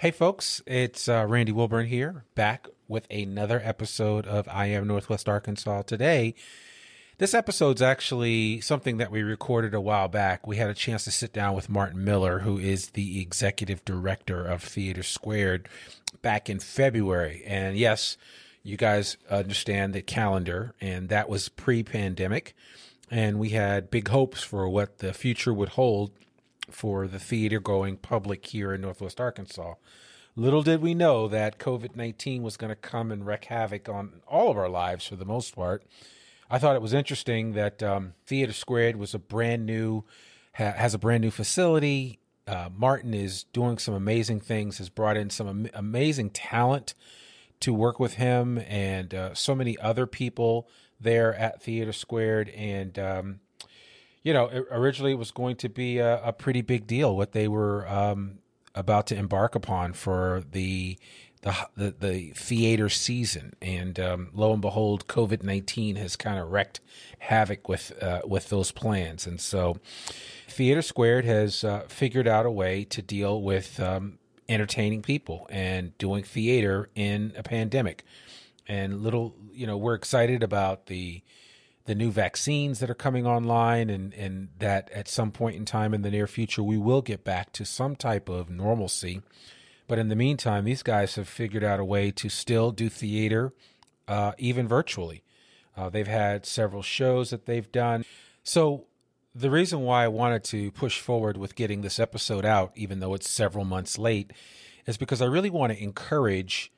Hey, folks, it's uh, Randy Wilburn here, back with another episode of I Am Northwest Arkansas. Today, this episode's actually something that we recorded a while back. We had a chance to sit down with Martin Miller, who is the executive director of Theater Squared, back in February. And yes, you guys understand the calendar, and that was pre pandemic. And we had big hopes for what the future would hold for the theater going public here in Northwest Arkansas. Little did we know that COVID 19 was going to come and wreak havoc on all of our lives for the most part. I thought it was interesting that um, Theater Squared was a brand new, ha- has a brand new facility. Uh, Martin is doing some amazing things, has brought in some am- amazing talent to work with him and uh, so many other people there at Theater Squared. And, um, you know, originally it was going to be a, a pretty big deal what they were um, about to embark upon for the the the, the theater season, and um, lo and behold, COVID nineteen has kind of wrecked havoc with uh, with those plans, and so Theater Squared has uh, figured out a way to deal with um, entertaining people and doing theater in a pandemic. And little, you know, we're excited about the the new vaccines that are coming online and, and that at some point in time in the near future we will get back to some type of normalcy. But in the meantime, these guys have figured out a way to still do theater, uh, even virtually. Uh, they've had several shows that they've done. So the reason why I wanted to push forward with getting this episode out, even though it's several months late, is because I really want to encourage.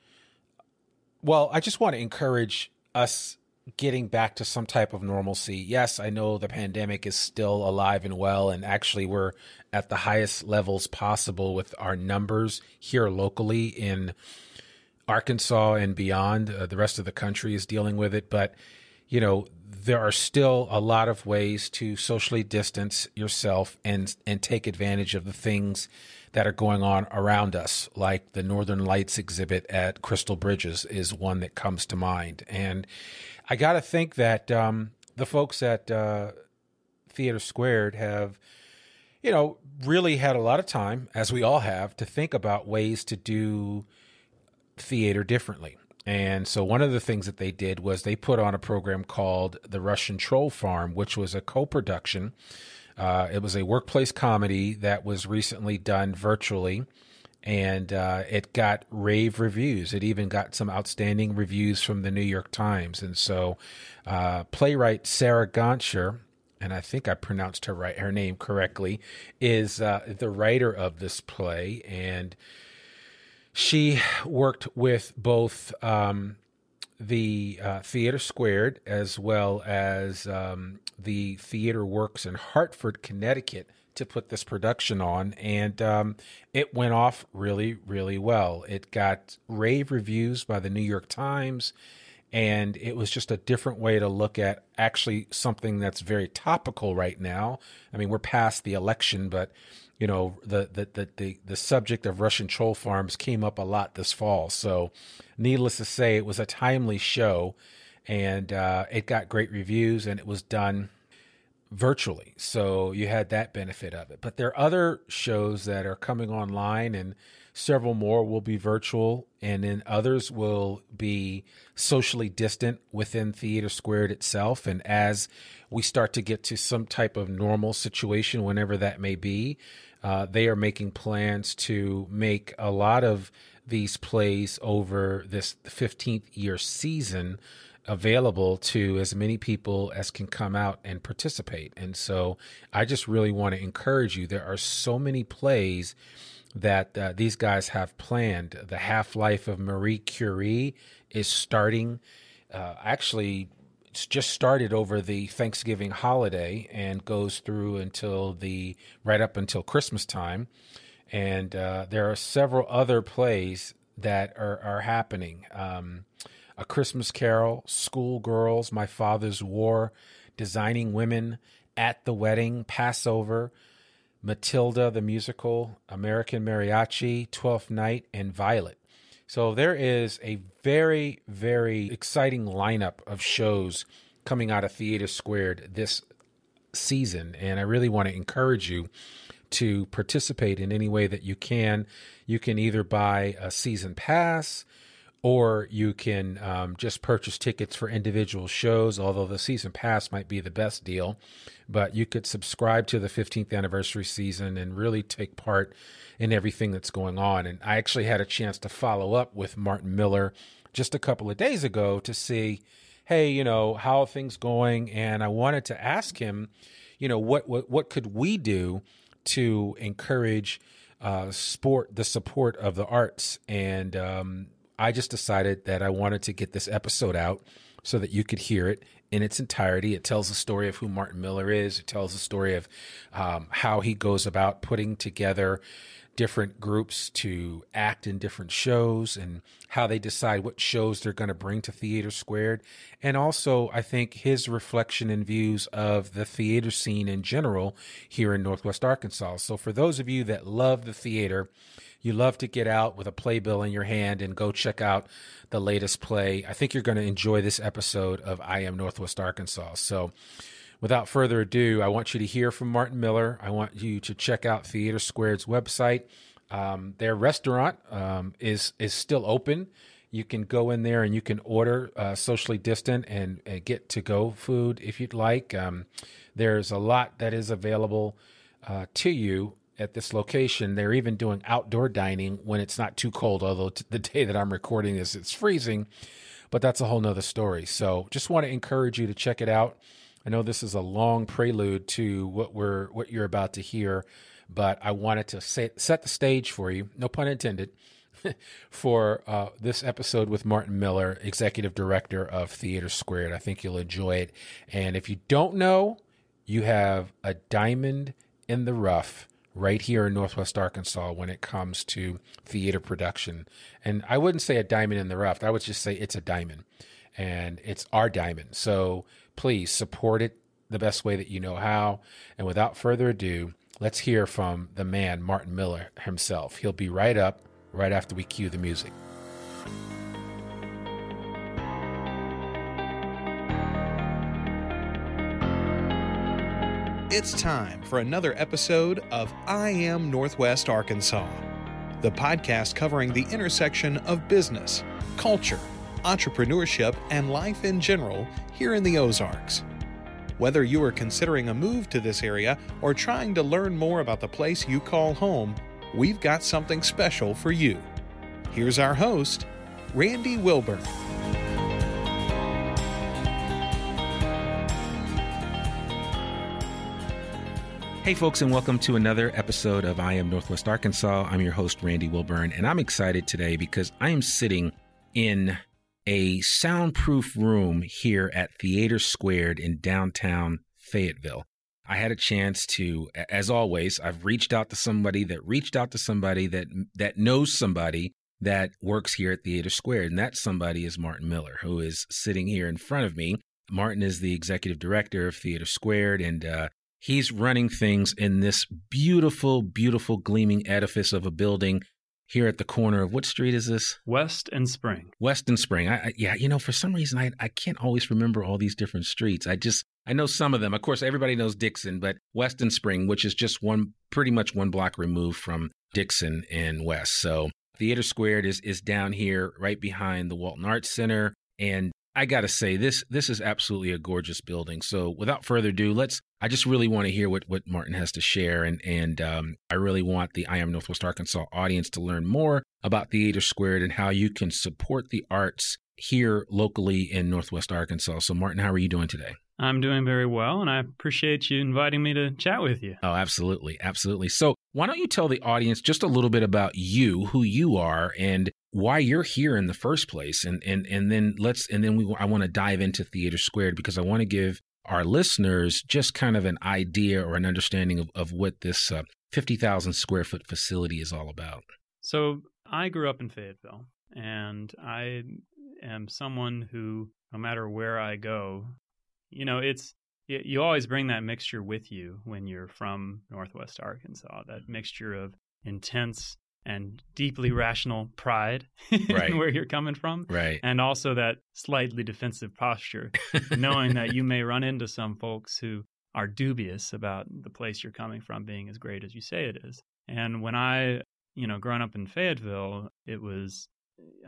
Well, I just want to encourage us getting back to some type of normalcy. Yes, I know the pandemic is still alive and well, and actually, we're at the highest levels possible with our numbers here locally in Arkansas and beyond. Uh, the rest of the country is dealing with it, but you know there are still a lot of ways to socially distance yourself and and take advantage of the things that are going on around us like the northern lights exhibit at crystal bridges is one that comes to mind and I got to think that um, the folks at uh, Theater Squared have, you know, really had a lot of time, as we all have, to think about ways to do theater differently. And so one of the things that they did was they put on a program called The Russian Troll Farm, which was a co production. Uh, it was a workplace comedy that was recently done virtually and uh, it got rave reviews. It even got some outstanding reviews from the New York Times. And so, uh, playwright Sarah Gancher, and I think I pronounced her right, her name correctly, is uh, the writer of this play, and she worked with both um, the uh, Theater Squared as well as um, the Theater Works in Hartford, Connecticut to put this production on, and um, it went off really, really well. It got rave reviews by the New York Times, and it was just a different way to look at actually something that's very topical right now. I mean, we're past the election, but you know the the the the, the subject of Russian troll farms came up a lot this fall. So, needless to say, it was a timely show, and uh, it got great reviews, and it was done virtually. So you had that benefit of it. But there are other shows that are coming online and several more will be virtual and then others will be socially distant within Theater Squared itself and as we start to get to some type of normal situation whenever that may be uh, they are making plans to make a lot of these plays over this 15th year season available to as many people as can come out and participate. And so I just really want to encourage you. There are so many plays that uh, these guys have planned. The Half Life of Marie Curie is starting. Uh, actually, it's just started over the Thanksgiving holiday and goes through until the right up until Christmas time. And uh, there are several other plays that are are happening. Um, a Christmas Carol, Schoolgirls, My Father's War, Designing Women, At the Wedding, Passover, Matilda the Musical, American Mariachi, Twelfth Night, and Violet. So there is a very, very exciting lineup of shows coming out of Theater Squared this season. And I really want to encourage you to participate in any way that you can. You can either buy a season pass, or you can um, just purchase tickets for individual shows, although the season pass might be the best deal. But you could subscribe to the 15th anniversary season and really take part in everything that's going on. And I actually had a chance to follow up with Martin Miller just a couple of days ago to see, hey, you know, how things going? And I wanted to ask him, you know, what what what could we do to encourage uh, sport, the support of the arts, and um, I just decided that I wanted to get this episode out so that you could hear it in its entirety. It tells the story of who Martin Miller is. It tells the story of um, how he goes about putting together different groups to act in different shows and how they decide what shows they're going to bring to Theater Squared. And also, I think his reflection and views of the theater scene in general here in Northwest Arkansas. So, for those of you that love the theater, you love to get out with a playbill in your hand and go check out the latest play. I think you're going to enjoy this episode of I Am Northwest Arkansas. So, without further ado, I want you to hear from Martin Miller. I want you to check out Theater Squared's website. Um, their restaurant um, is is still open. You can go in there and you can order uh, socially distant and, and, get to go food if you'd like. Um, there's a lot that is available uh, to you at this location. They're even doing outdoor dining when it's not too cold, although the day that I'm recording this, it's freezing. But that's a whole nother story. So just want to encourage you to check it out. I know this is a long prelude to what we're what you're about to hear, but I wanted to set, set the stage for you, no pun intended, for uh, this episode with Martin Miller, executive director of Theater Squared. I think you'll enjoy it. And if you don't know, you have a diamond in the rough right here in Northwest Arkansas when it comes to theater production. And I wouldn't say a diamond in the rough, I would just say it's a diamond and it's our diamond. So please support it the best way that you know how. And without further ado, let's hear from the man, Martin Miller himself. He'll be right up right after we cue the music. It's time for another episode of I Am Northwest Arkansas, the podcast covering the intersection of business, culture, entrepreneurship, and life in general here in the Ozarks. Whether you are considering a move to this area or trying to learn more about the place you call home, we've got something special for you. Here's our host, Randy Wilburn. Hey, folks, and welcome to another episode of I Am Northwest Arkansas. I'm your host, Randy Wilburn, and I'm excited today because I am sitting in a soundproof room here at Theater Squared in downtown Fayetteville. I had a chance to, as always, I've reached out to somebody that reached out to somebody that that knows somebody that works here at Theater Squared, and that somebody is Martin Miller, who is sitting here in front of me. Martin is the executive director of Theater Squared, and uh, He's running things in this beautiful, beautiful, gleaming edifice of a building here at the corner of what street is this? West and Spring. West and Spring. I, I, yeah, you know, for some reason, I, I can't always remember all these different streets. I just, I know some of them. Of course, everybody knows Dickson, but West and Spring, which is just one, pretty much one block removed from Dickson and West. So Theater Squared is, is down here right behind the Walton Arts Center. And I got to say this this is absolutely a gorgeous building. So without further ado, let's I just really want to hear what what Martin has to share and and um, I really want the I am Northwest Arkansas audience to learn more about Theater Squared and how you can support the arts here locally in Northwest Arkansas. So Martin, how are you doing today? I'm doing very well, and I appreciate you inviting me to chat with you. Oh, absolutely. Absolutely. So, why don't you tell the audience just a little bit about you, who you are, and why you're here in the first place? And and and then let's and then we I want to dive into Theater Squared because I want to give our listeners just kind of an idea or an understanding of, of what this uh, 50,000 square foot facility is all about. So, I grew up in Fayetteville, and I am someone who, no matter where I go, you know, it's you always bring that mixture with you when you're from Northwest Arkansas. That mixture of intense and deeply rational pride right. in where you're coming from, right, and also that slightly defensive posture, knowing that you may run into some folks who are dubious about the place you're coming from being as great as you say it is. And when I, you know, growing up in Fayetteville, it was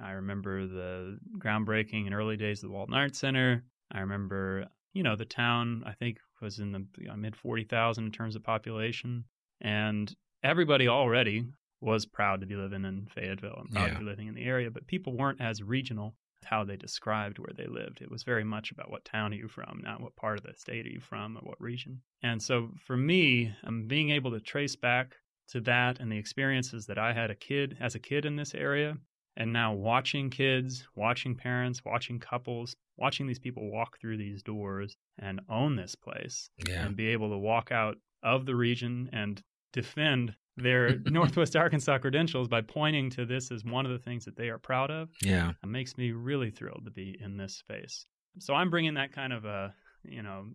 I remember the groundbreaking and early days of the Walton Arts Center. I remember you know, the town I think was in the you know, mid 40,000 in terms of population. And everybody already was proud to be living in Fayetteville and proud Yeah. to be living in the area, but people weren't as regional how they described where they lived. It was very much about what town are you from, not what part of the state are you from or what region. And so for me, um, being able to trace back to that and the experiences that I had a kid as a kid in this area and now watching kids, watching parents, watching couples, watching these people walk through these doors and own this place Yeah. and be able to walk out of the region and defend their Northwest Arkansas credentials by pointing to this as one of the things that they are proud of. Yeah. It makes me really thrilled to be in this space. So I'm bringing that kind of a, you know,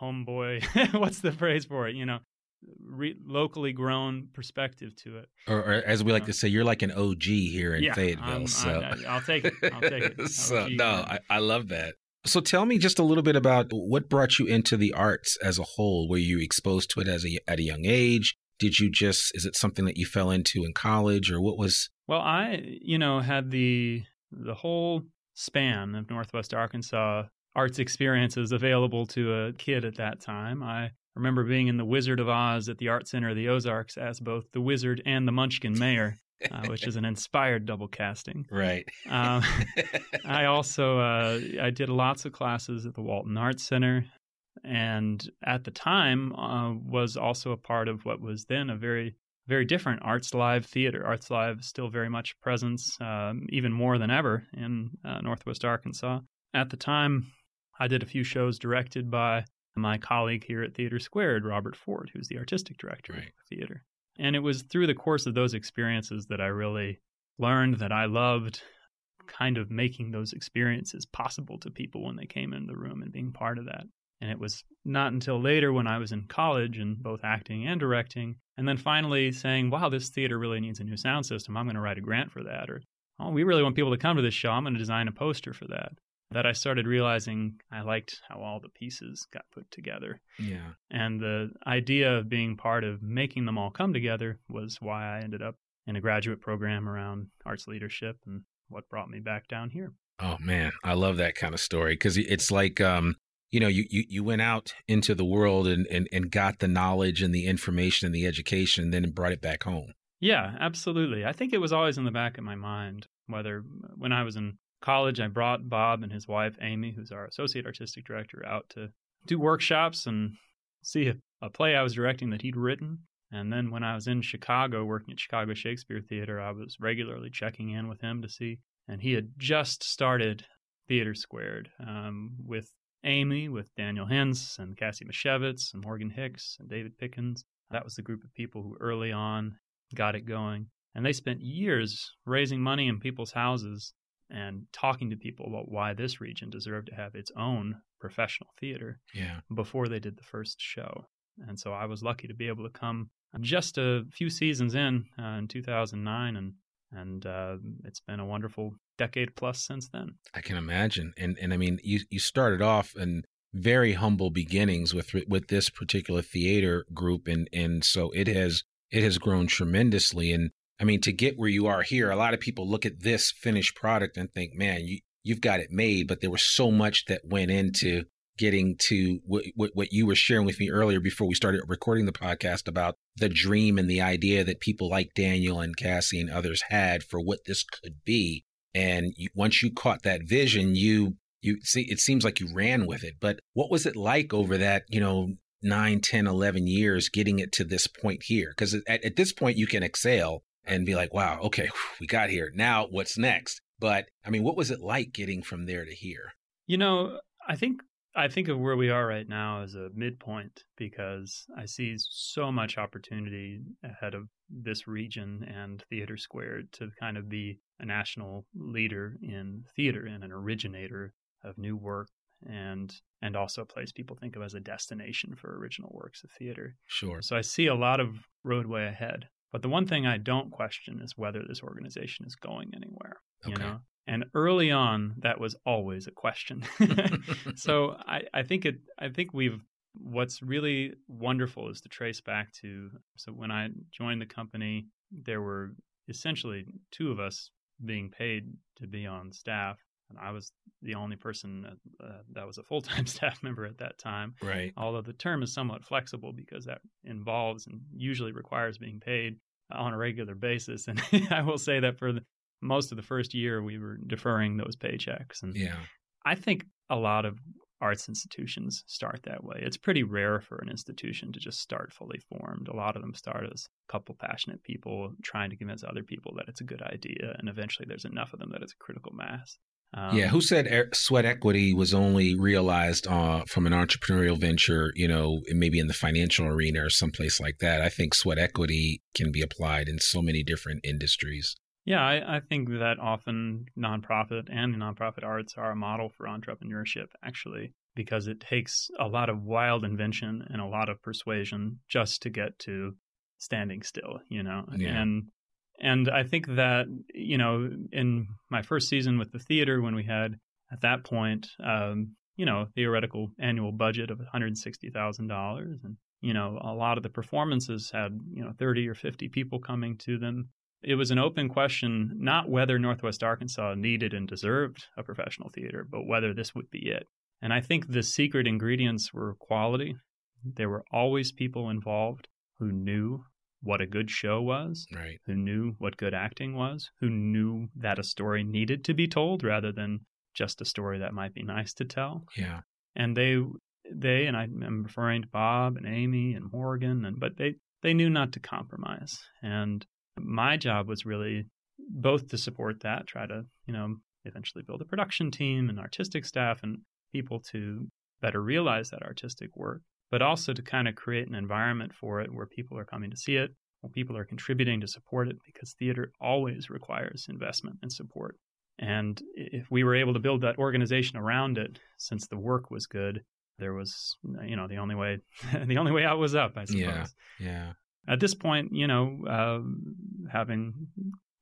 homeboy, what's the phrase for it? You know, re- locally grown perspective to it. Or, or as we like Uh, to say, you're like an OG here in yeah, Fayetteville. I'm- so I- I'll take it. I'll take it. so OG, no. I, I love that. So tell me just a little bit about what brought you into the arts as a whole. Were you exposed to it as a at a young age? Did you just is it something that you fell into in college or what was Well, I, you know, had the the whole span of Northwest Arkansas arts experiences available to a kid at that time. I remember being in the Wizard of Oz at the Art Center of the Ozarks as both the wizard and the Munchkin mayor, uh, which is an inspired double casting. right? Um, I also uh, I did lots of classes at the Walton Arts Center, and at the time uh, was also a part of what was then a very very different Arts Live theater. Arts Live still very much presence, um, even more than ever in uh, Northwest Arkansas. At the time, I did a few shows directed by my colleague here at Theater Squared, Robert Ford, who's the artistic director Right. of the theater. And it was through the course of those experiences that I really learned that I loved kind of making those experiences possible to people when they came into the room and being part of that. And it was not until later when I was in college and both acting and directing, and then finally saying, wow, this theater really needs a new sound system. I'm going to write a grant for that. Or, oh, we really want people to come to this show. I'm going to design a poster for that. That I started realizing I liked how all the pieces got put together. Yeah. And the idea of being part of making them all come together was why I ended up in a graduate program around arts leadership and what brought me back down here. Oh man, I love that kind of story because it's like um, you know, you, you you went out into the world and, and and got the knowledge and the information and the education, and then brought it back home. Yeah, absolutely. I think it was always in the back of my mind. Whether when I was in college, I brought Bob and his wife Amy, who's our associate artistic director, out to do workshops and see a, a play I was directing that he'd written. And then when I was in Chicago working at Chicago Shakespeare Theater, I was regularly checking in with him to see. And he had just started Theater Squared um, with Amy, with Daniel Hintz and Cassie Mashevitz and Morgan Hicks and David Pickens. That was the group of people who early on got it going. And they spent years raising money in people's houses and talking to people about why this region deserved to have its own professional theater yeah. before they did the first show. And so I was lucky to be able to come just a few seasons in uh, in 2009 and and uh, it's been a wonderful decade plus since then. I can imagine. And and I mean you you started off in very humble beginnings with with this particular theater group and and so it has it has grown tremendously and I mean, to get where you are here, a lot of people look at this finished product and think, man, you, you've got it made, but there was so much that went into getting to what, what, what you were sharing with me earlier before we started recording the podcast about the dream and the idea that people like Daniel and Cassie and others had for what this could be. And you, once you caught that vision, you you see it seems like you ran with it. But what was it like over that you know 9, 10, 11 years getting it to this point here? Because at, at this point you can exhale and be like, wow, okay, we got here. Now what's next? But I mean, what was it like getting from there to here? You know, I think I think of where we are right now as a midpoint because I see so much opportunity ahead of this region and Theater Squared to kind of be a national leader in theater and an originator of new work and and also a place people think of as a destination for original works of theater. Sure. So I see a lot of roadway ahead. But the one thing I don't question is whether this organization is going anywhere. You okay. know? And early on, that was always a question. so I, I think it I think we've what's really wonderful is to trace back to so when I joined the company, there were essentially two of us being paid to be on staff and I was the only person that, uh, that was a full time staff member at that time. Right. Although the term is somewhat flexible because that involves and usually requires being paid on a regular basis. And I will say that for the, most of the first year, we were deferring those paychecks. And yeah, I think a lot of arts institutions start that way. It's pretty rare for an institution to just start fully formed. A lot of them start as a couple passionate people trying to convince other people that it's a good idea, and eventually there's enough of them that it's a critical mass. Um, yeah, who said sweat equity was only realized uh, from an entrepreneurial venture, you know, maybe in the financial arena or someplace like that? I think sweat equity can be applied in so many different industries. Yeah, I, I think that often nonprofit and nonprofit arts are a model for entrepreneurship, actually, because it takes a lot of wild invention and a lot of persuasion just to get to standing still, you know. Yeah. And and I think that, you know, in my first season with the theater, when we had at that point, um, you know, theoretical annual budget of $160,000. And, you know, a lot of the performances had, you know, 30 or 50 people coming to them. It was an open question, not whether Northwest Arkansas needed and deserved a professional theater, but whether this would be it. And I think the secret ingredients were quality. There were always people involved who knew what a good show was, right. who knew what good acting was, who knew that a story needed to be told rather than just a story that might be nice to tell. Yeah. And they they and I'm referring to Bob and Amy and Morgan and but they they knew not to compromise. And my job was really both to support that, try to, you know, eventually build a production team and artistic staff and people to better realize that artistic work, but also to kind of create an environment for it where people are coming to see it, where people are contributing to support it, because theater always requires investment and support. And if we were able to build that organization around it, since the work was good, there was, you know, the only way, the only way out was up, I suppose. Yeah. Yeah. At this point, you know, uh, having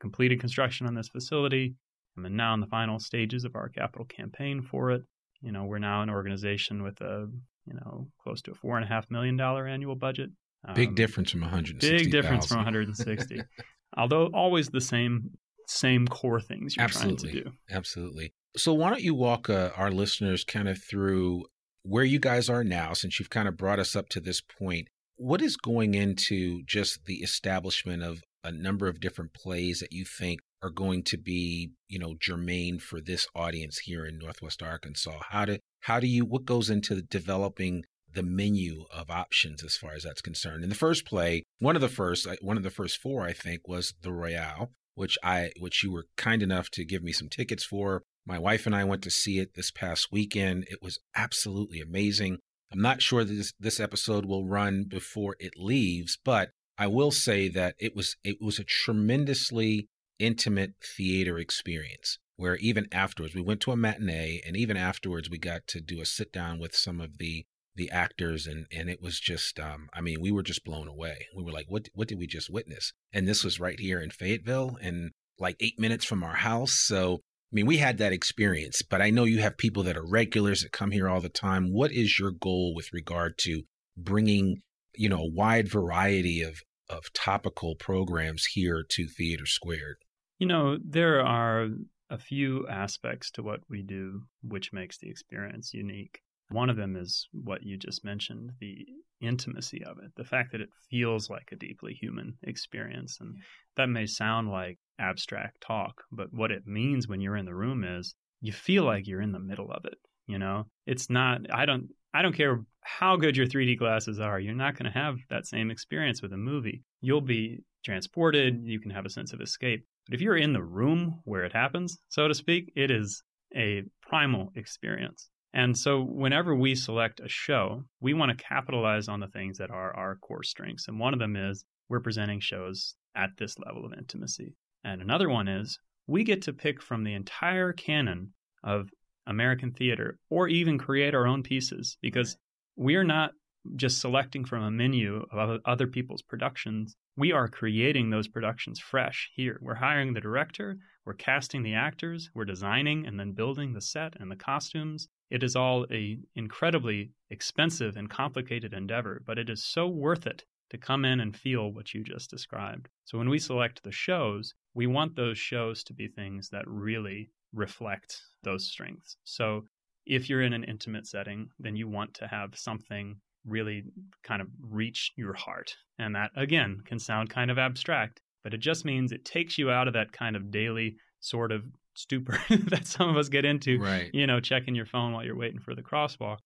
completed construction on this facility, I'm now in the final stages of our capital campaign for it. You know, we're now an organization with a you know, close to a four and a half million dollar annual budget. Big um, difference from 160. Big difference 000. from 160. Although always the same same core things you're Absolutely. trying to do. Absolutely. So, why don't you walk uh, our listeners kind of through where you guys are now, since you've kind of brought us up to this point? What is going into just the establishment of a number of different plays that you think are going to be, you know, germane for this audience here in Northwest Arkansas? How do how do you what goes into developing the menu of options as far as that's concerned? In the first play, one of the first one of the first four I think was The Royale, which I which you were kind enough to give me some tickets for. My wife and I went to see it this past weekend. It was absolutely amazing. I'm not sure that this, this episode will run before it leaves, but I will say that it was it was a tremendously intimate theater experience where even afterwards we went to a matinee and even afterwards we got to do a sit down with some of the the actors and and it was just um I mean we were just blown away. We were like what what did we just witness? And this was right here in Fayetteville and like 8 minutes from our house. So I mean, we had that experience, but I know you have people that are regulars that come here all the time. What is your goal with regard to bringing, you know, a wide variety of of topical programs here to Theater Squared? You know, there are a few aspects to what we do which makes the experience unique. One of them is what you just mentioned the intimacy of it, the fact that it feels like a deeply human experience. And that may sound like abstract talk, but what it means when you're in the room is you feel like you're in the middle of it. You know, it's not, I don't, I don't care how good your 3D glasses are, you're not going to have that same experience with a movie. You'll be transported, you can have a sense of escape. But if you're in the room where it happens, so to speak, it is a primal experience. And so, whenever we select a show, we want to capitalize on the things that are our core strengths. And one of them is we're presenting shows at this level of intimacy. And another one is we get to pick from the entire canon of American theater or even create our own pieces because we're not just selecting from a menu of other people's productions. We are creating those productions fresh here. We're hiring the director, we're casting the actors, we're designing and then building the set and the costumes. It is all a incredibly expensive and complicated endeavor, but it is so worth it to come in and feel what you just described. So when we select the shows, we want those shows to be things that really reflect those strengths. So if you're in an intimate setting, then you want to have something really kind of reach your heart. And that, again, can sound kind of abstract, but it just means it takes you out of that kind of daily sort of stupor that some of us get into, right. you know, checking your phone while you're waiting for the crosswalk,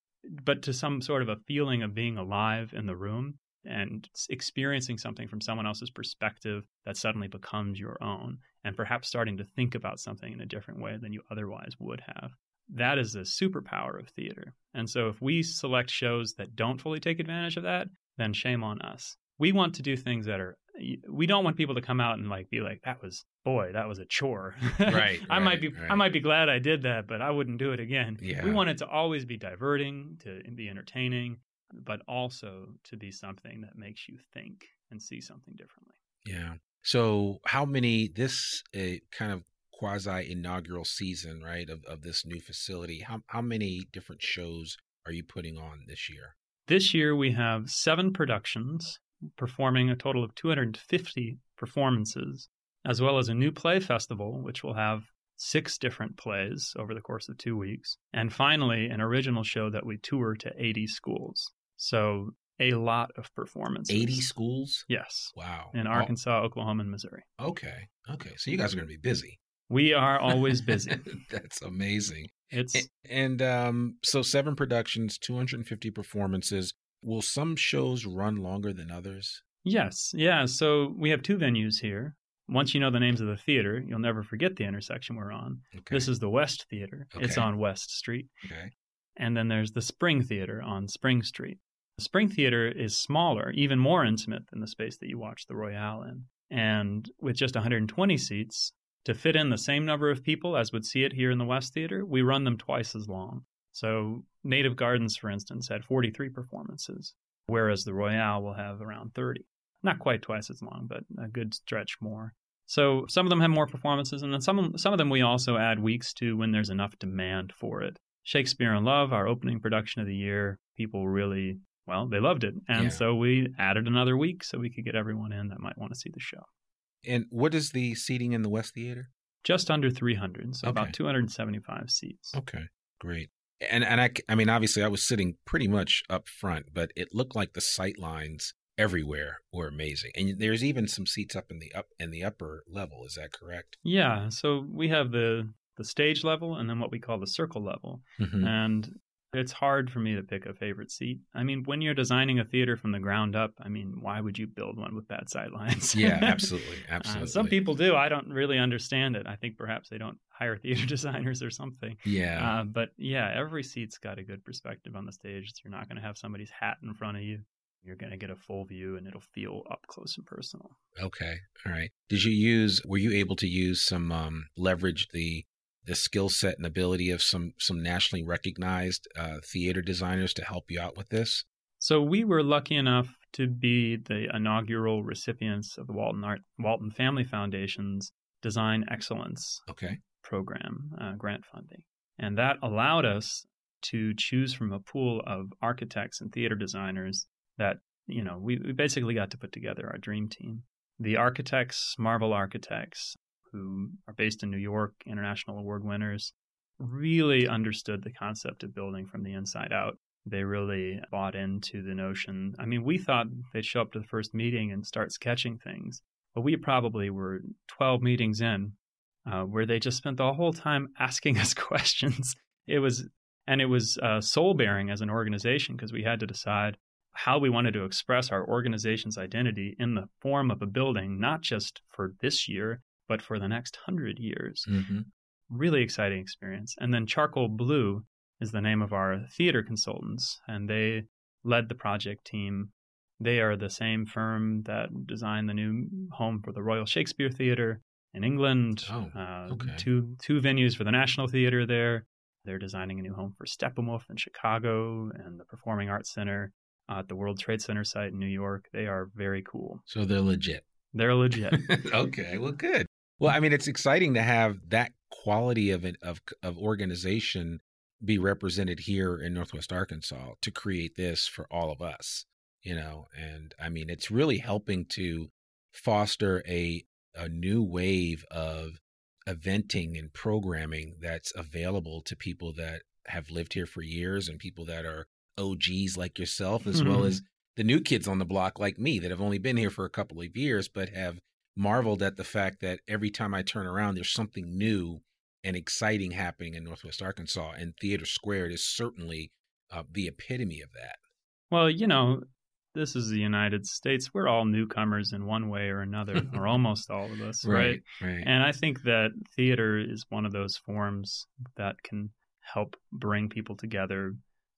but to some sort of a feeling of being alive in the room and experiencing something from someone else's perspective that suddenly becomes your own, and perhaps starting to think about something in a different way than you otherwise would have that is the superpower of theater. And so if we select shows that don't fully take advantage of that, then shame on us. We want to do things that are we don't want people to come out and like be like that was boy that was a chore right i right, might be right. i might be glad i did that but i wouldn't do it again Yeah. we want it to always be diverting to be entertaining but also to be something that makes you think and see something differently Yeah. So, how many this uh, kind of quasi inaugural season, right, of, of this new facility? How how many different shows are you putting on this year? This year we have seven productions performing a total of 250 performances, as well as a new play festival, which will have six different plays over the course of two weeks. And finally, an original show that we tour to 80 schools. So a lot of performance. 80 schools? Yes. Wow. In Arkansas, Oklahoma, and Missouri. Oh, okay. Okay. So you guys are going to be busy. We are always busy. That's amazing. It's And, and um, so seven productions, 250 performances. Will some shows run longer than others? Yes, yeah. So we have two venues here. Once you know the names of the theater, you'll never forget the intersection we're on. Okay. This is the West Theater. It's on West Street. okay. And then there's the Spring Theater on Spring Street. The Spring Theater is smaller, even more intimate than the space that you watch the Royale in. And with just 120 seats, to fit in the same number of people as would see it here in the West Theater, we run them twice as long. So Native Gardens, for instance, had 43 performances, whereas the Royale will have around 30. Not quite twice as long, but a good stretch more. So some of them have more performances, and then some some of them we also add weeks to when there's enough demand for it. Shakespeare in Love, our opening production of the year, people really well, they loved it, and Yeah. so we added another week so we could get everyone in that might want to see the show. And what is the seating in the West Theater? just under 300, so Okay. about 275 seats. Okay, great. And and I, I mean, obviously, I was sitting pretty much up front, but it looked like the sight lines everywhere were amazing. And there's even some seats up in the up in the upper level. Is that correct? Yeah, so we have the the stage level and then what we call the circle level. Mm-hmm. And it's hard for me to pick a favorite seat. I mean, when you're designing a theater from the ground up, I mean, why would you build one with bad sight lines? yeah, absolutely, Uh, absolutely. some people do. I don't really understand it. I think perhaps they don't hire theater designers or something. Yeah. Uh, but yeah, every seat's got a good perspective on the stage. So You're not going to have somebody's hat in front of you. You're going to get a full view and it'll feel up close and personal. Okay. All right. Did you use were you able to use some um leverage the the skill set and ability of some some nationally recognized uh theater designers to help you out with this? So we were lucky enough to be the inaugural recipients of the Walton Art Walton Family Foundation's Design Excellence Okay. program uh, grant funding, and that allowed us to choose from a pool of architects and theater designers that you know we, we basically got to put together our dream team. The architects, Marvel Architects, who are based in New York, international award winners, really understood the concept of building from the inside out. They really bought into the notion. I mean, we thought they'd show up to the first meeting and start sketching things, but we probably were 12 meetings in uh, where they just spent the whole time asking us questions. It was, and it was uh, soul bearing as an organization because we had to decide how we wanted to express our organization's identity in the form of a building, not just for this year, but for the next hundred years. Mm-hmm. Really exciting experience. And then Charcoal Blue is the name of our theater consultants, and they led the project team. They are the same firm that designed the new home for the Royal Shakespeare Theatre in England. Oh, uh, okay. Two two venues for the National Theatre there. They're designing a new home for Steppenwolf in Chicago and the Performing Arts Center uh, at the World Trade Center site in New York. They are very cool. So they're legit. They're legit. okay, well, good. Well, I mean, it's exciting to have that quality of of of organization be represented here in Northwest Arkansas to create this for all of us. You know, and I mean, it's really helping to foster a a new wave of eventing and programming that's available to people that have lived here for years and people that are OGs like yourself, as well Mhm. as the new kids on the block like me that have only been here for a couple of years, but have marveled at the fact that every time I turn around, there's something new and exciting happening in Northwest Arkansas. And Theater Squared is certainly uh, the epitome of that. Well, you know, this is the United States. We're all newcomers in one way or another, or almost all of us, right? Right. And I think that theater is one of those forms that can help bring people together.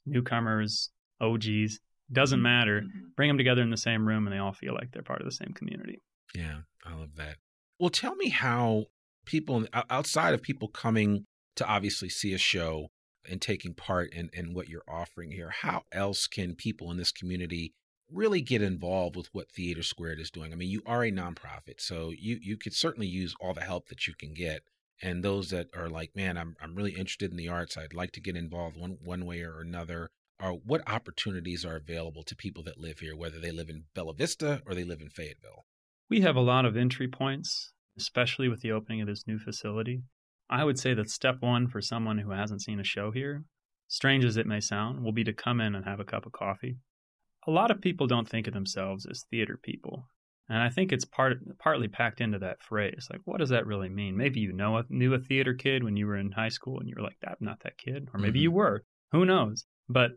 Newcomers, OGs, doesn't matter. Bring them together in the same room and they all feel like they're part of the same community. Yeah, I love that. Well, tell me how people outside of people coming to obviously see a show and taking part in, in what you're offering here, how else can people in this community really get involved with what Theater Squared is doing? I mean, you are a nonprofit, so you you could certainly use all the help that you can get. And those that are like, man, I'm I'm really interested in the arts. I'd like to get involved one one way or another. Or what opportunities are available to people that live here, whether they live in Bella Vista or they live in Fayetteville? We have a lot of entry points, especially with the opening of this new facility. I would say that step one for someone who hasn't seen a show here, strange as it may sound, will be to come in and have a cup of coffee. A lot of people don't think of themselves as theater people. And I think it's part partly packed into that phrase. Like, what does that really mean? Maybe you know a, knew a theater kid when you were in high school and you were like, I'm not that kid. Or maybe Mhm. you were. Who knows? But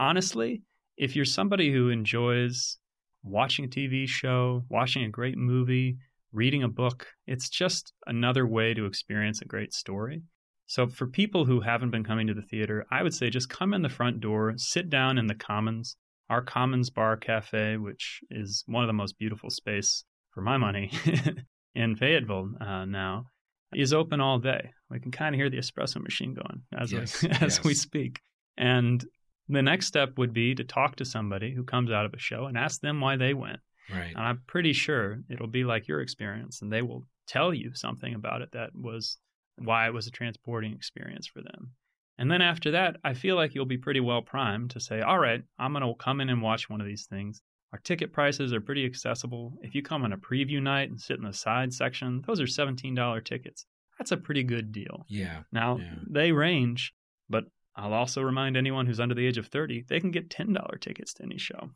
honestly, if you're somebody who enjoys watching a TV show, watching a great movie, reading a book, it's just another way to experience a great story. So, for people who haven't been coming to the theater, I would say just come in the front door, sit down in the Commons, our Commons Bar Cafe, which is one of the most beautiful space for my money in Fayetteville uh, now, is open all day. We can kind of hear the espresso machine going as Yes, we, as we speak. And the next step would be to talk to somebody who comes out of a show and ask them why they went. Right. And I'm pretty sure it'll be like your experience, and they will tell you something about it that was why it was a transporting experience for them. And then after that, I feel like you'll be pretty well primed to say, all right, I'm going to come in and watch one of these things. Our ticket prices are pretty accessible. If you come on a preview night and sit in the side section, those are $17 tickets. That's a pretty good deal. Yeah. Now, Yeah. they range, but I'll also remind anyone who's under the age of 30, they can get $10 tickets to any show.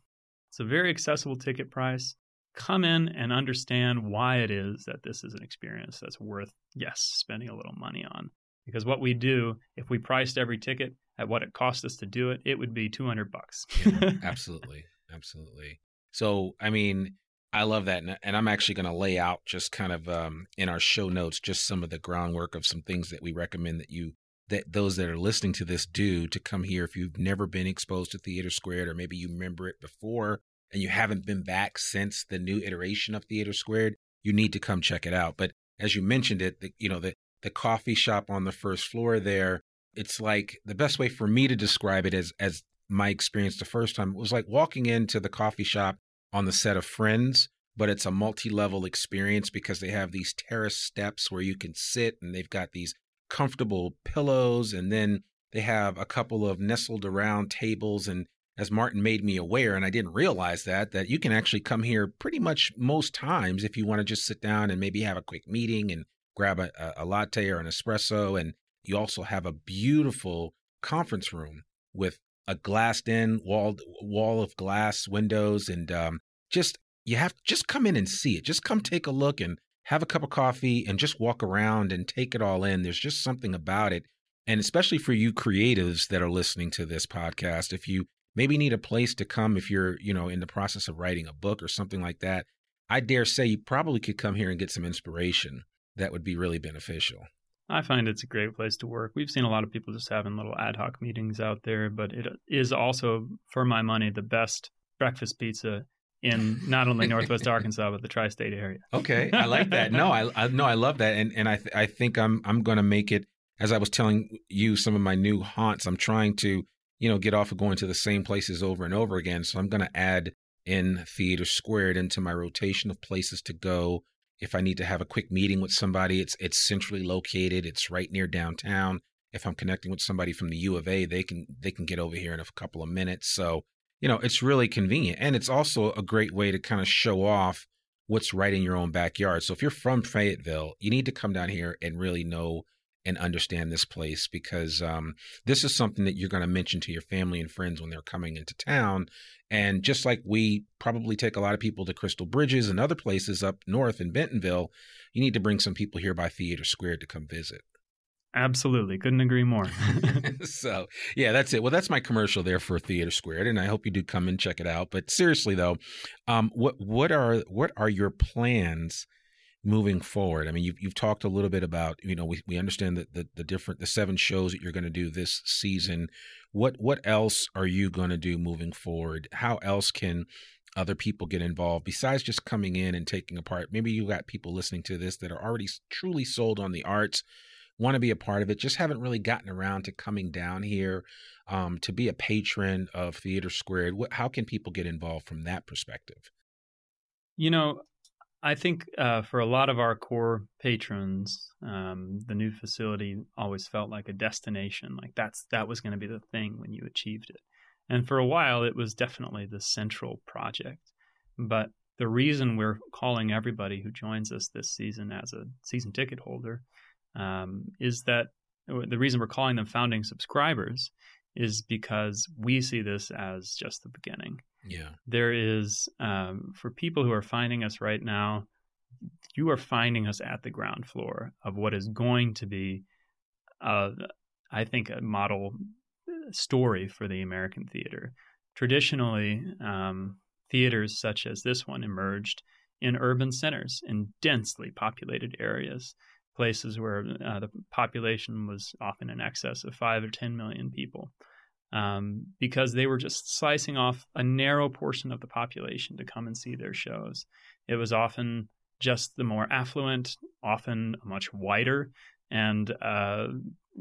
It's a very accessible ticket price. Come in and understand why it is that this is an experience that's worth, yes, spending a little money on. Because what we do, if we priced every ticket at what it cost us to do it, it would be 200 bucks. absolutely absolutely so i mean i love that and, and i'm actually going to lay out just kind of um, in our show notes just some of the groundwork of some things that we recommend that you that those that are listening to this do to come here if you've never been exposed to theater squared or maybe you remember it before and you haven't been back since the new iteration of theater squared you need to come check it out. But as you mentioned it the, you know the the coffee shop on the first floor there it's like the best way for me to describe it as as my experience the first time was like walking into the coffee shop on the set of Friends, but it's a multi-level experience because they have these terrace steps where you can sit and they've got these comfortable pillows and then they have a couple of nestled around tables and as Martin made me aware and I didn't realize that that you can actually come here pretty much most times if you want to just sit down and maybe have a quick meeting and grab a, a latte or an espresso and you also have a beautiful conference room with a glassed in wall wall of glass windows and um, just you have just come in and see it. Just come take a look and have a cup of coffee and just walk around and take it all in there's just something about it and especially for you creatives that are listening to this podcast if you maybe need a place to come if you're you know in the process of writing a book or something like that i dare say you probably could come here and get some inspiration that would be really beneficial I find it's a great place to work. We've seen a lot of people just having little ad hoc meetings out there, but it is also, for my money, the best breakfast pizza in not only Northwest Arkansas but the tri-state area. Okay, I like that. No, I, I no, I love that, and and I th- I think I'm I'm going to make it. As I was telling you, some of my new haunts. I'm trying to you know get off of going to the same places over and over again. So I'm going to add in Theater Squared into my rotation of places to go if I need to have a quick meeting with somebody, it's it's centrally located. It's right near downtown. If I'm connecting with somebody from the U of A, they can they can get over here in a couple of minutes. So, you know, it's really convenient. And it's also a great way to kind of show off what's right in your own backyard. So if you're from Fayetteville, you need to come down here and really know and understand this place because um, this is something that you're going to mention to your family and friends when they're coming into town. And just like we probably take a lot of people to Crystal Bridges and other places up north in Bentonville, you need to bring some people here by Theater Square to come visit. Absolutely. Couldn't agree more. so, yeah, that's it. Well, that's my commercial there for Theater Squared, and I hope you do come and check it out. But seriously, though, um, what what are what are your plans moving forward? I mean, you've you've talked a little bit about you know we we understand that the the different the seven shows that you're going to do this season. What what else are you going to do moving forward? How else can other people get involved besides just coming in and taking a part? Maybe you got people listening to this that are already truly sold on the arts want to be a part of it, just haven't really gotten around to coming down here um, to be a patron of Theater Squared. What, how can people get involved from that perspective? You know, I think uh, for a lot of our core patrons, um, the new facility always felt like a destination. Like that's that was going to be the thing when you achieved it. And for a while, it was definitely the central project. But the reason we're calling everybody who joins us this season as a season ticket holder um, is that the reason we're calling them founding subscribers is because we see this as just the beginning. Yeah. There is, um, for people who are finding us right now, you are finding us at the ground floor of what is going to be, uh, I think, a model story for the American theater. Traditionally, um, theaters such as this one emerged in urban centers, in densely populated areas places where uh, the population was often in excess of five or 10 million people. Um, because they were just slicing off a narrow portion of the population to come and see their shows. It was often just the more affluent, often a much wider and uh,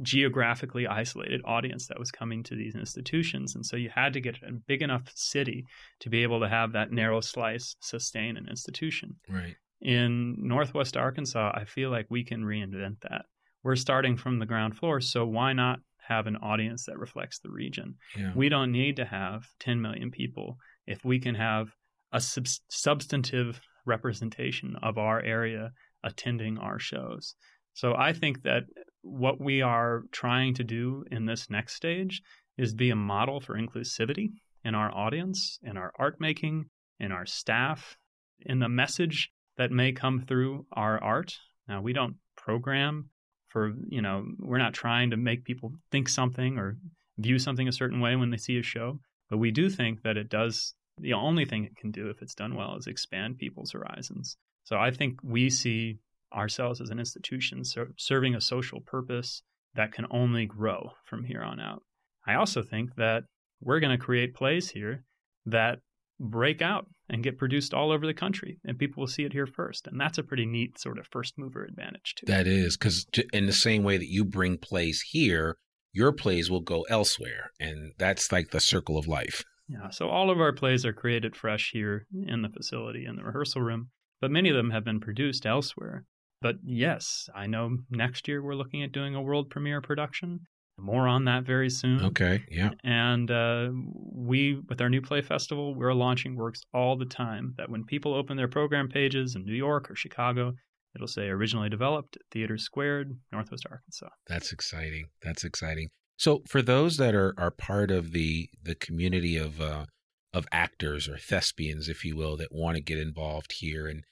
geographically isolated audience that was coming to these institutions. And so you had to get a big enough city to be able to have that narrow slice sustain an institution. Right in Northwest Arkansas, I feel like we can reinvent that. We're starting from the ground floor, so why not have an audience that reflects the region? Yeah. We don't need to have 10 million people if we can have a sub- substantive representation of our area attending our shows. So I think that what we are trying to do in this next stage is be a model for inclusivity in our audience, in our art making, in our staff, in the message that may come through our art. Now, we don't program for, you know, we're not trying to make people think something or view something a certain way when they see a show, but we do think that it does, the only thing it can do if it's done well is expand people's horizons. So I think we see ourselves as an institution ser- serving a social purpose that can only grow from here on out. I also think that we're going to create plays here that break out and get produced all over the country and people will see it here first. And that's a pretty neat sort of first mover advantage too. That is because in the same way that you bring plays here your plays will go elsewhere and that's like the circle of life. Yeah so all of our plays are created fresh here in the facility in the rehearsal room but many of them have been produced elsewhere. But yes i know next year we're looking at doing a world premiere production more on that very soon. Okay, yeah. And uh, we, with our new play festival, we're launching works all the time. That when people open their program pages in New York or Chicago, it'll say originally developed Theater Squared, Northwest Arkansas. That's exciting. That's exciting. So, for those that are are part of the the community of uh, of actors or thespians, if you will, that want to get involved here, and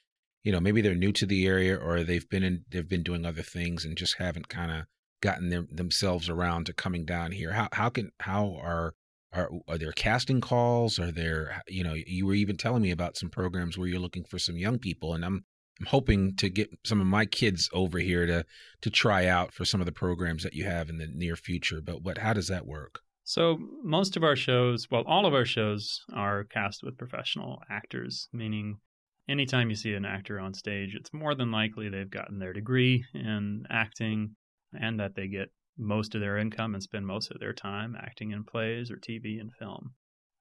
you know maybe they're new to the area or they've been in they've been doing other things and just haven't kind of gotten them, themselves around to coming down here? How how can how are are are there casting calls? Are there you know you were even telling me about some programs where you're looking for some young people, and I'm I'm hoping to get some of my kids over here to to try out for some of the programs that you have in the near future. But what how does that work? So most of our shows, well, all of our shows are cast with professional actors, meaning anytime you see an actor on stage, it's more than likely they've gotten their degree in acting and that they get most of their income and spend most of their time acting in plays or TV and film.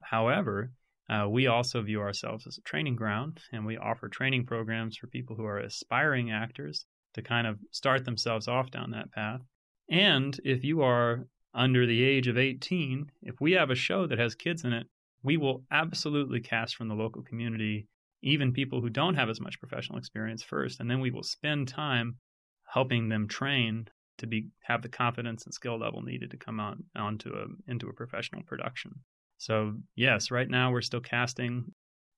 However, uh, we also view ourselves as a training ground, and we offer training programs for people who are aspiring actors to kind of start themselves off down that path. And if you are under the age of 18, if we have a show that has kids in it, we will absolutely cast from the local community, even people who don't have as much professional experience first. And then we will spend time helping them train to be have the confidence and skill level needed to come on onto a into a professional production. So yes, right now we're still casting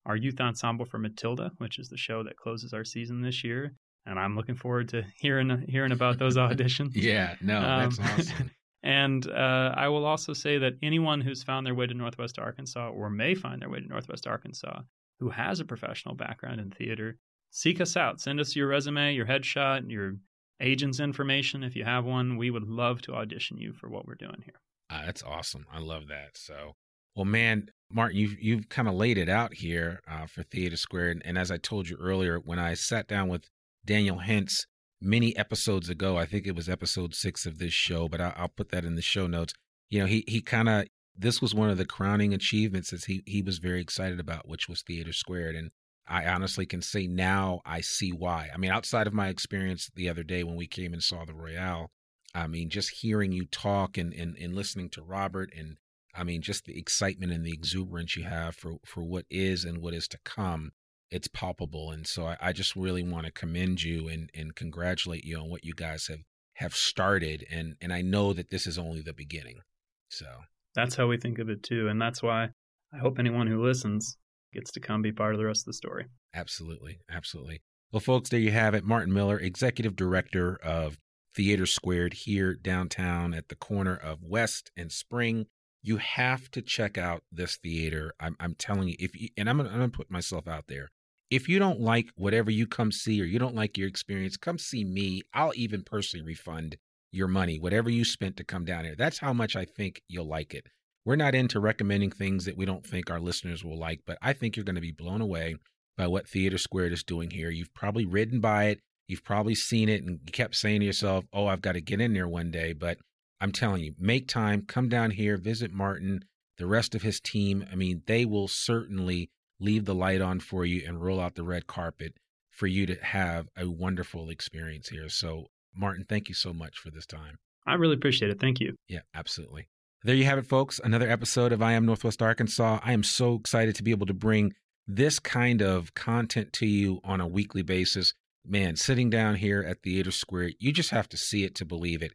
our youth ensemble for Matilda, which is the show that closes our season this year, and I'm looking forward to hearing hearing about those auditions. yeah, no, that's um, awesome. and uh, I will also say that anyone who's found their way to Northwest Arkansas or may find their way to Northwest Arkansas who has a professional background in theater, seek us out. Send us your resume, your headshot, your agent's information if you have one. We would love to audition you for what we're doing here. Uh, that's awesome. I love that. So, well, man, Martin, you've you've kind of laid it out here uh, for Theater Square, and, and, as I told you earlier, when I sat down with Daniel Hentz many episodes ago, I think it was episode six of this show, but I, I'll put that in the show notes. You know, he he kind of this was one of the crowning achievements that he he was very excited about, which was Theater Squared, and I honestly can say now I see why. I mean, outside of my experience the other day when we came and saw the Royale, I mean, just hearing you talk and, and, and listening to Robert and I mean, just the excitement and the exuberance you have for, for what is and what is to come, it's palpable. And so I, I just really want to commend you and, and congratulate you on what you guys have, have started. And, and I know that this is only the beginning. So that's how we think of it too. And that's why I hope anyone who listens gets to come be part of the rest of the story. Absolutely. Absolutely. Well, folks, there you have it. Martin Miller, Executive Director of Theater Squared here downtown at the corner of West and Spring. You have to check out this theater. I'm, I'm telling you, if you, and I'm gonna, I'm gonna put myself out there. If you don't like whatever you come see or you don't like your experience, come see me. I'll even personally refund your money, whatever you spent to come down here. That's how much I think you'll like it. We're not into recommending things that we don't think our listeners will like, but I think you're going to be blown away by what Theater Squared is doing here. You've probably ridden by it, you've probably seen it, and you kept saying to yourself, oh, I've got to get in there one day. But I'm telling you, make time, come down here, visit Martin, the rest of his team. I mean, they will certainly leave the light on for you and roll out the red carpet for you to have a wonderful experience here. So, Martin, thank you so much for this time. I really appreciate it. Thank you. Yeah, absolutely. There you have it, folks. Another episode of I Am Northwest Arkansas. I am so excited to be able to bring this kind of content to you on a weekly basis. man, sitting down here at Theater Square, you just have to see it to believe it.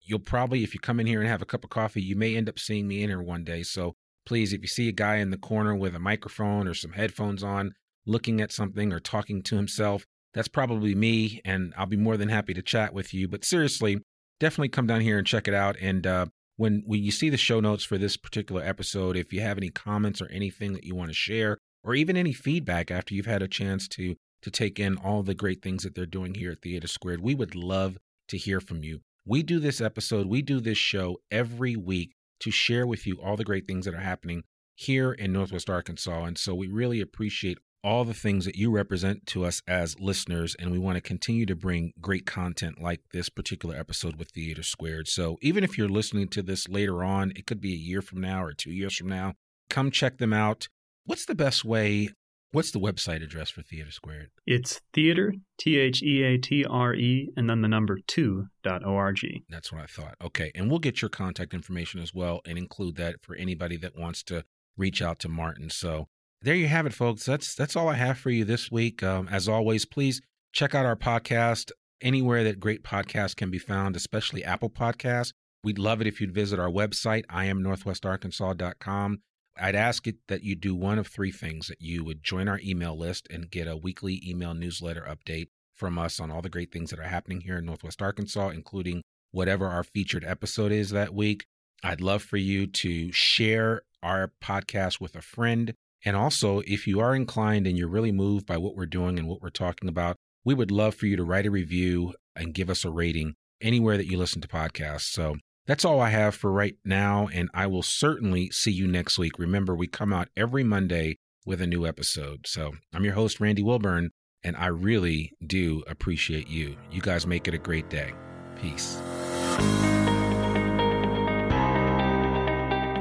You'll probably, if you come in here and have a cup of coffee, you may end up seeing me in here one day. So please, if you see a guy in the corner with a microphone or some headphones on, looking at something or talking to himself, that's probably me. And I'll be more than happy to chat with you. But seriously, definitely come down here and check it out. And uh, when when you see the show notes for this particular episode, if you have any comments or anything that you want to share, or even any feedback after you've had a chance to to take in all the great things that they're doing here at Theater Squared, we would love to hear from you. We do this episode, we do this show every week to share with you all the great things that are happening here in Northwest Arkansas. And so we really appreciate all the things that you represent to us as listeners. And we want to continue to bring great content like this particular episode with Theater Squared. So even if you're listening to this later on, it could be a year from now or two years from now, come check them out. What's the best way What's the website address for Theater Squared? It's theater, T H E A T R E, and then the number two dot O R G. That's what I thought. Okay. And we'll get your contact information as well and include that for anybody that wants to reach out to Martin. So there you have it, folks. That's that's all I have for you this week. Um, as always, please check out our podcast anywhere that great podcasts can be found, especially Apple Podcasts. We'd love it if you'd visit our website, iamnorthwestarkansas.com. I'd ask it that you do one of three things that you would join our email list and get a weekly email newsletter update from us on all the great things that are happening here in Northwest Arkansas, including whatever our featured episode is that week. I'd love for you to share our podcast with a friend. And also, if you are inclined and you're really moved by what we're doing and what we're talking about, we would love for you to write a review and give us a rating anywhere that you listen to podcasts. So that's all I have for right now, and I will certainly see you next week. Remember, we come out every Monday with a new episode. So I'm your host, Randy Wilburn, and I really do appreciate you. You guys make it a great day. Peace.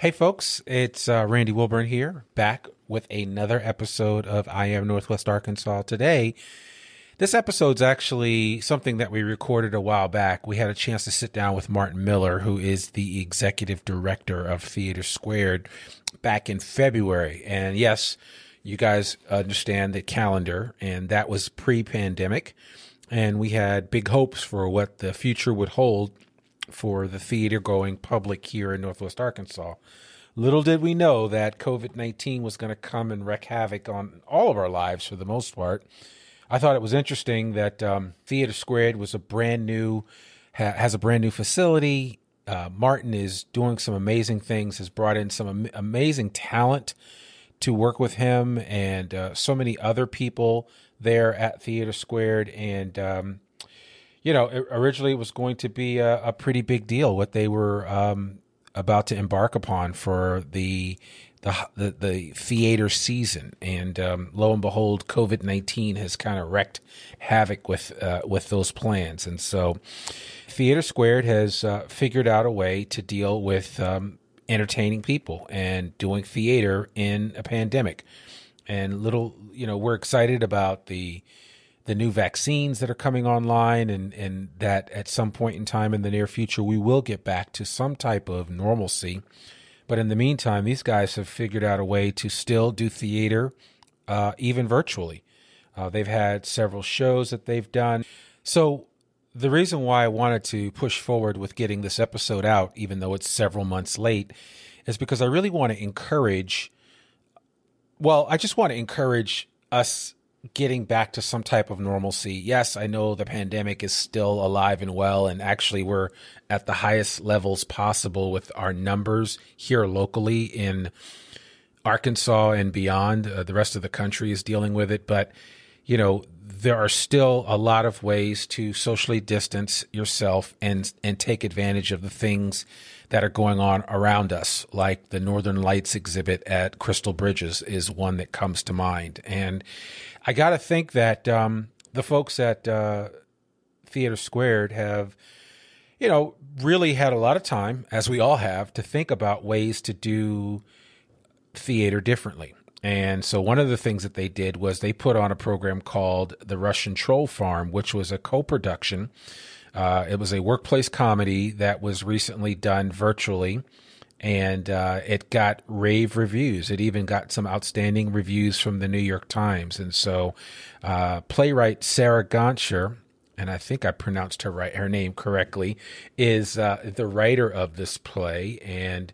Hey, folks, it's uh, Randy Wilburn here, back with another episode of I Am Northwest Arkansas. Today, this episode's actually something that we recorded a while back. We had a chance to sit down with Martin Miller, who is the executive director of Theater Squared, back in February. And yes, you guys understand the calendar, and that was pre pandemic. And we had big hopes for what the future would hold for the theater going public here in Northwest Arkansas. Little did we know that COVID 19 was going to come and wreak havoc on all of our lives for the most part. I thought it was interesting that um, Theater Squared was a brand new, ha- has a brand new facility. Uh, Martin is doing some amazing things, has brought in some am- amazing talent to work with him and uh, so many other people there at Theater Squared. And um, you know, originally it was going to be a, a pretty big deal what they were um, about to embark upon for the the the, the theater season, and um, lo and behold, COVID nineteen has kind of wrecked havoc with uh, with those plans, and so Theater Squared has uh, figured out a way to deal with um, entertaining people and doing theater in a pandemic. And little, you know, we're excited about the the new vaccines that are coming online and, and that at some point in time in the near future we will get back to some type of normalcy. But in the meantime, these guys have figured out a way to still do theater uh, even virtually. Uh, they've had several shows that they've done. So the reason why I wanted to push forward with getting this episode out, even though it's several months late, is because I really want to encourage. Well, I just want to encourage us getting back to some type of normalcy. Yes, I know the pandemic is still alive and well, and actually, we're at the highest levels possible with our numbers here locally in Arkansas and beyond. Uh, the rest of the country is dealing with it, but you know there are still a lot of ways to socially distance yourself and and take advantage of the things that are going on around us, like the Northern Lights exhibit at Crystal Bridges is one that comes to mind. And I got to think that um, the folks at uh, Theater Squared have, you know, really had a lot of time, as we all have, to think about ways to do theater differently. And so one of the things that they did was they put on a program called The Russian Troll Farm, which was a co production uh, it was a workplace comedy that was recently done virtually, and uh, it got rave reviews. It even got some outstanding reviews from the New York Times. And so, uh, playwright Sarah Gancher, and I think I pronounced her right, her name correctly, is uh, the writer of this play, and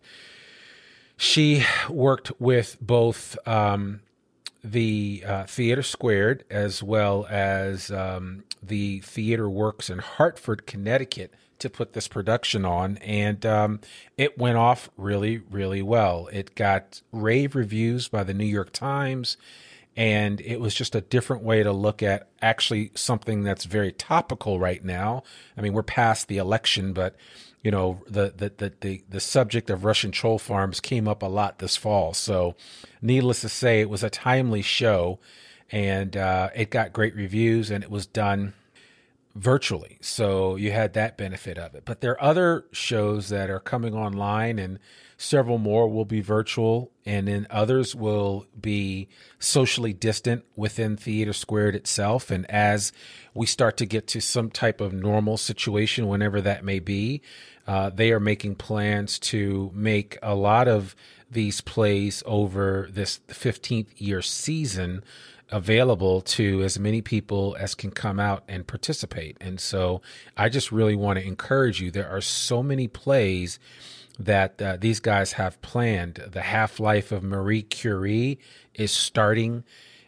she worked with both. Um, the uh, Theater Squared, as well as um, the TheaterWorks in Hartford, Connecticut, to put this production on, and um, it went off really, really well. It got rave reviews by the New York Times, and it was just a different way to look at actually something that's very topical right now. I mean, we're past the election, but you know the, the the the the, subject of Russian troll farms came up a lot this fall. So, needless to say, it was a timely show, and uh, it got great reviews, and it was done virtually. So you had that benefit of it. But there are other shows that are coming online, and several more will be virtual, and then others will be socially distant within Theater Squared itself. And as we start to get to some type of normal situation, whenever that may be, uh, they are making plans to make a lot of these plays over this 15th year season available to as many people as can come out and participate. And so I just really want to encourage you. There are so many plays that uh, these guys have planned. The Half Life of Marie Curie is starting.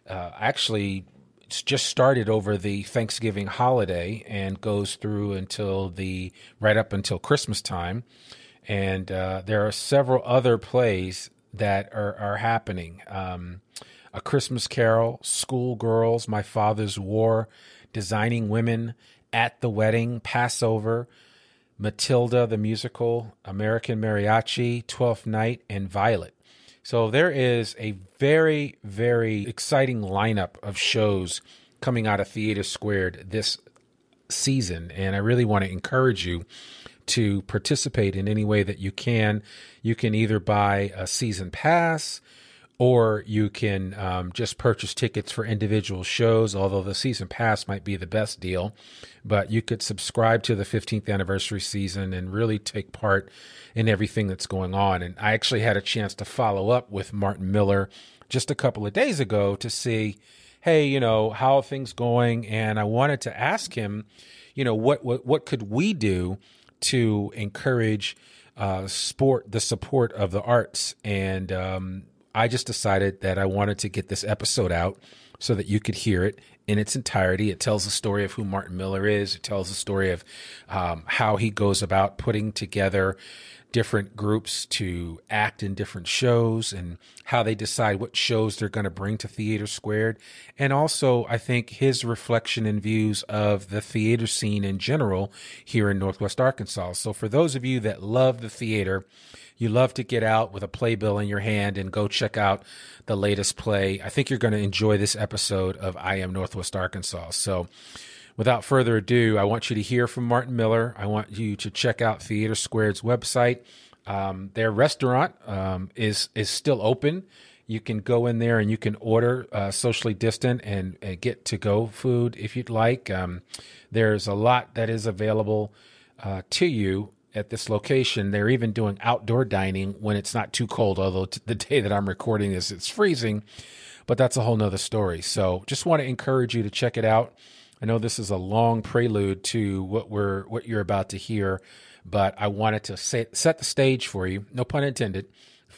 Uh, actually, it's just started over the Thanksgiving holiday and goes through until the right up until Christmas time. And uh, there are several other plays that are are happening. Um, a Christmas Carol, Schoolgirls, My Father's War, Designing Women, At the Wedding, Passover, Matilda the musical, American Mariachi, Twelfth Night, and Violet. So there is a very, very exciting lineup of shows coming out of Theater Squared this season. And I really want to encourage you to participate in any way that you can. You can either buy a season pass, or you can um, just purchase tickets for individual shows, although the season pass might be the best deal. But you could subscribe to the 15th anniversary season and really take part in everything that's going on. And I actually had a chance to follow up with Martin Miller just a couple of days ago to see, hey, you know, how things going? And I wanted to ask him, you know, what what what could we do to encourage uh, sport, the support of the arts, and um, I just decided that I wanted to get this episode out so that you could hear it in its entirety. It tells the story of who Martin Miller is. It tells the story of um, how he goes about putting together different groups to act in different shows and how they decide what shows they're going to bring to Theater Squared. And also, I think his reflection and views of the theater scene in general here in Northwest Arkansas. So, for those of you that love the theater, you love to get out with a playbill in your hand and go check out the latest play. I think you're going to enjoy this episode of I Am Northwest Arkansas. So, without further ado, I want you to hear from Martin Miller. I want you to check out Theater Squared's website. Um, their restaurant um, is is still open. You can go in there and you can order uh, socially distant and, and, get to go food if you'd like. Um, there's a lot that is available uh, to you at this location. They're even doing outdoor dining when it's not too cold, although t- the day that I'm recording this, it's freezing. But that's a whole nother story. So just want to encourage you to check it out. I know this is a long prelude to what we're what you're about to hear, but I wanted to set set the stage for you. No pun intended.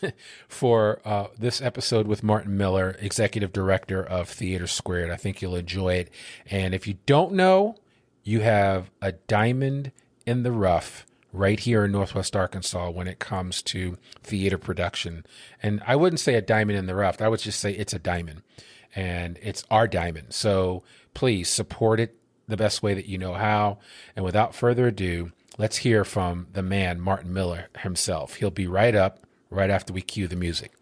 for uh, this episode with Martin Miller, executive director of Theater Squared. I think you'll enjoy it. And if you don't know, you have a diamond in the rough right here in Northwest Arkansas when it comes to theater production. And I wouldn't say a diamond in the rough, I would just say it's a diamond. And it's our diamond. So please support it the best way that you know how. And without further ado, let's hear from the man, Martin Miller himself. He'll be right up right after we cue the music.